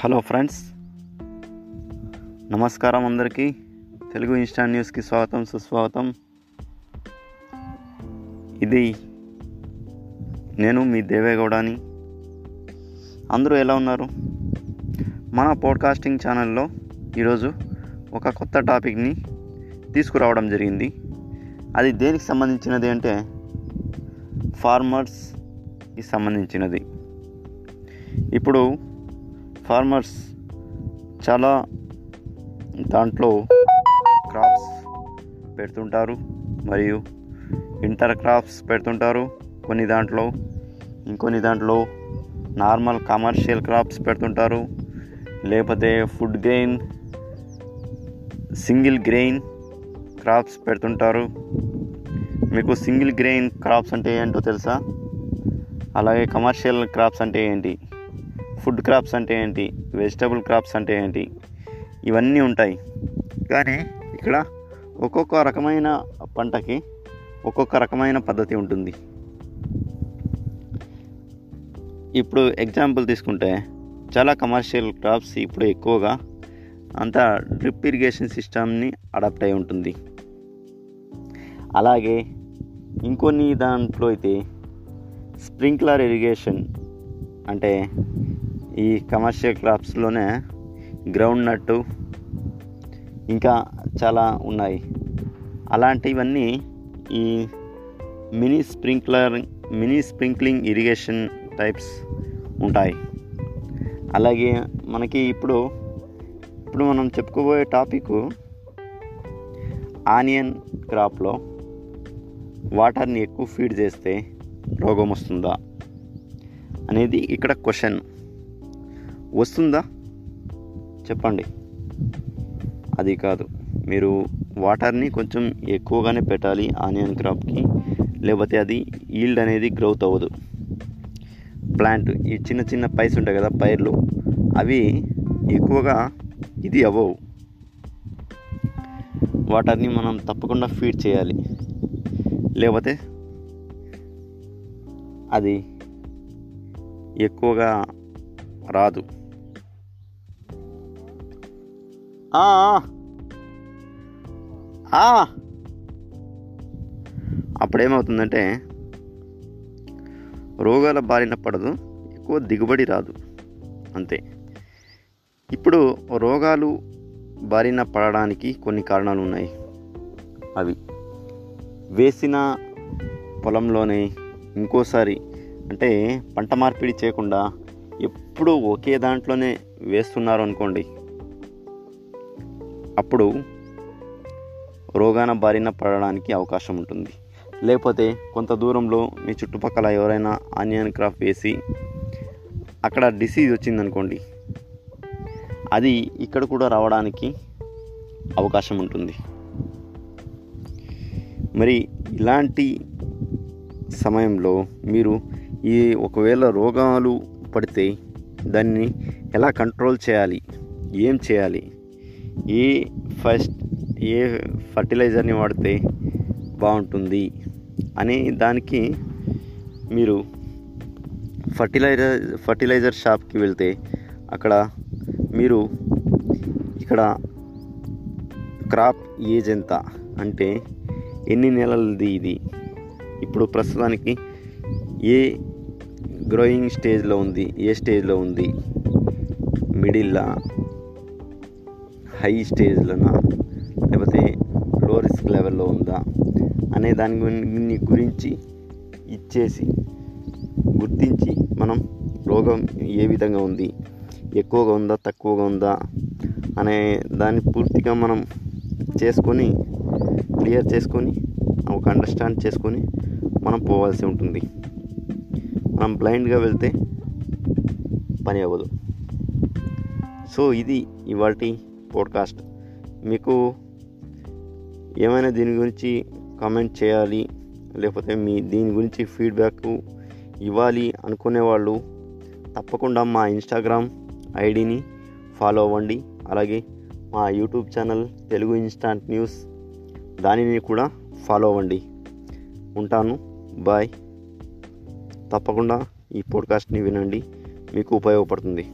Hello friends. నమస్కారం అందరికీ. Telugu instant న్యూస్కి స్వాగతం సుస్వాగతం. ఇది నేను మీ దేవేగౌడని. అందరూ ఎలా ఉన్నారు? మన పోడ్కాస్టింగ్ ఛానల్లో ఈరోజు ఒక కొత్త టాపిక్ని తీసుకురావడం జరిగింది. అది దేనికి సంబంధించినది అంటే ఫార్మర్స్కి సంబంధించినది. ఇప్పుడు ఫార్మర్స్ చాలా దాంట్లో క్రాప్స్ పెడుతుంటారు మరియు ఇంటర్ క్రాప్స్ పెడుతుంటారు. కొన్ని దాంట్లో ఇంకొన్ని దాంట్లో నార్మల్ కమర్షియల్ క్రాప్స్ పెడుతుంటారు. లేకపోతే food grain single grain crops పెడుతుంటారు. మీకు సింగిల్ గ్రెయిన్ క్రాప్స్ అంటే ఏంటో తెలుసా? అలాగే కమర్షియల్ క్రాప్స్ అంటే ఏంటి? ఫుడ్ క్రాప్స్ అంటే ఏంటి? వెజిటబుల్ క్రాప్స్ అంటే ఏంటి? ఇవన్నీ ఉంటాయి. కానీ ఇక్కడ ఒక్కొక్క రకమైన పంటకి ఒక్కొక్క రకమైన పద్ధతి ఉంటుంది. ఇప్పుడు ఎగ్జాంపుల్ తీసుకుంటే చాలా కమర్షియల్ క్రాప్స్ ఇప్పుడు ఎక్కువగా అంతా డ్రిప్ ఇరిగేషన్ సిస్టమ్ని అడాప్ట్ అయి ఉంటుంది. అలాగే ఇంకొన్ని దాంట్లో అయితే స్ప్రింక్లర్ ఇరిగేషన్ అంటే ఈ కమర్షియల్ క్రాప్స్లోనే గ్రౌండ్ నట్టు ఇంకా చాలా ఉన్నాయి. అలాంటివన్నీ ఈ mini sprinkler mini sprinkling irrigation types ఉంటాయి. అలాగే మనకి ఇప్పుడు ఇప్పుడు మనం చెప్పుకోబోయే టాపిక్ ఆనియన్ క్రాప్లో వాటర్ని ఎక్కువ ఫీడ్ చేస్తే రోగం వస్తుందా అనేది ఇక్కడ క్వశ్చన్. వస్తుందా? చెప్పండి. అది కాదు. మీరు వాటర్ని కొంచెం ఎక్కువగానే పెట్టాలి ఆనియన్ క్రాప్కి. లేకపోతే అది ఈల్డ్ అనేది గ్రోత్ అవ్వదు. ప్లాంట్ ఈ చిన్న చిన్న పైస్ ఉంటాయి కదా పైర్లు. అవి ఎక్కువగా ఇది అవ్వవు. వాటర్ని మనం తప్పకుండా ఫీడ్ చేయాలి. లేకపోతే అది ఎక్కువగా రాదు. అప్పుడేమవుతుందంటే రోగాల బారిన పడదు ఎక్కువ దిగుబడి రాదు. అంతే. ఇప్పుడు రోగాలు బారిన పడడానికి కొన్ని కారణాలు ఉన్నాయి. అవి. వేసిన పొలంలోనే ఇంకోసారి అంటే పంట మార్పిడి చేయకుండా ఎప్పుడు ఒకే దాంట్లోనే వేస్తున్నారు అనుకోండి అప్పుడు రోగాన బారిన పడడానికి అవకాశం ఉంటుంది. లేకపోతే కొంత దూరంలో మీ చుట్టుపక్కల ఎవరైనా ఆనియన్ క్రాప్ వేసి అక్కడ డిసీజ్ వచ్చిందనుకోండి అది ఇక్కడ కూడా రావడానికి అవకాశం ఉంటుంది. మరి ఇలాంటి సమయంలో మీరు ఈ ఒకవేళ రోగాలు పడితే దాన్ని ఎలా కంట్రోల్ చేయాలి? ఏం చేయాలి? ఏ ఫస్ట్ ఏ ఫర్టిలైజర్ని వాడితే బాగుంటుంది? అని దానికి మీరు ఫర్టిలైజర్ ఫర్టిలైజర్ షాప్కి వెళ్తే అక్కడ మీరు ఇక్కడ క్రాప్ ఏజ్ ఎంత? అంటే ఎన్ని నెలలది ఇది? ఇప్పుడు ప్రస్తుతానికి ఏ గ్రోయింగ్ స్టేజ్లో ఉంది ఏ స్టేజ్లో ఉంది? మిడిల్లా హై స్టేజ్లోనా లేకపోతే లో రిస్క్ లెవెల్లో ఉందా? అనే దాని గురించి ఇచ్చేసి గుర్తించి మనం రోగం ఏ విధంగా ఉంది? ఎక్కువగా ఉందా? తక్కువగా ఉందా? అనే దాన్ని పూర్తిగా మనం చేసుకొని క్లియర్ చేసుకొని ఒక అండర్స్టాండ్ చేసుకొని మనం పోవాల్సి ఉంటుంది. మనం బ్లైండ్గా వెళ్తే పని అవ్వదు. సో ఇది ఇవాళ పోడ్కాస్ట్ మీకు ఏమైనా దీని గురించి కామెంట్ చేయాలి లేకపోతే మీ దీని గురించి ఫీడ్బ్యాక్ ఇవ్వాలి అనుకునే వాళ్ళు తప్పకుండా మా ఇన్స్టాగ్రామ్ ఐడిని ఫాలో అవ్వండి. అలాగే మా YouTube channel Telugu instant news దానిని కూడా ఫాలో అవ్వండి. ఉంటాను. బాయ్ తప్పకుండా ఈ పోడ్కాస్ట్ని వినండి. మీకు ఉపయోగపడుతుంది.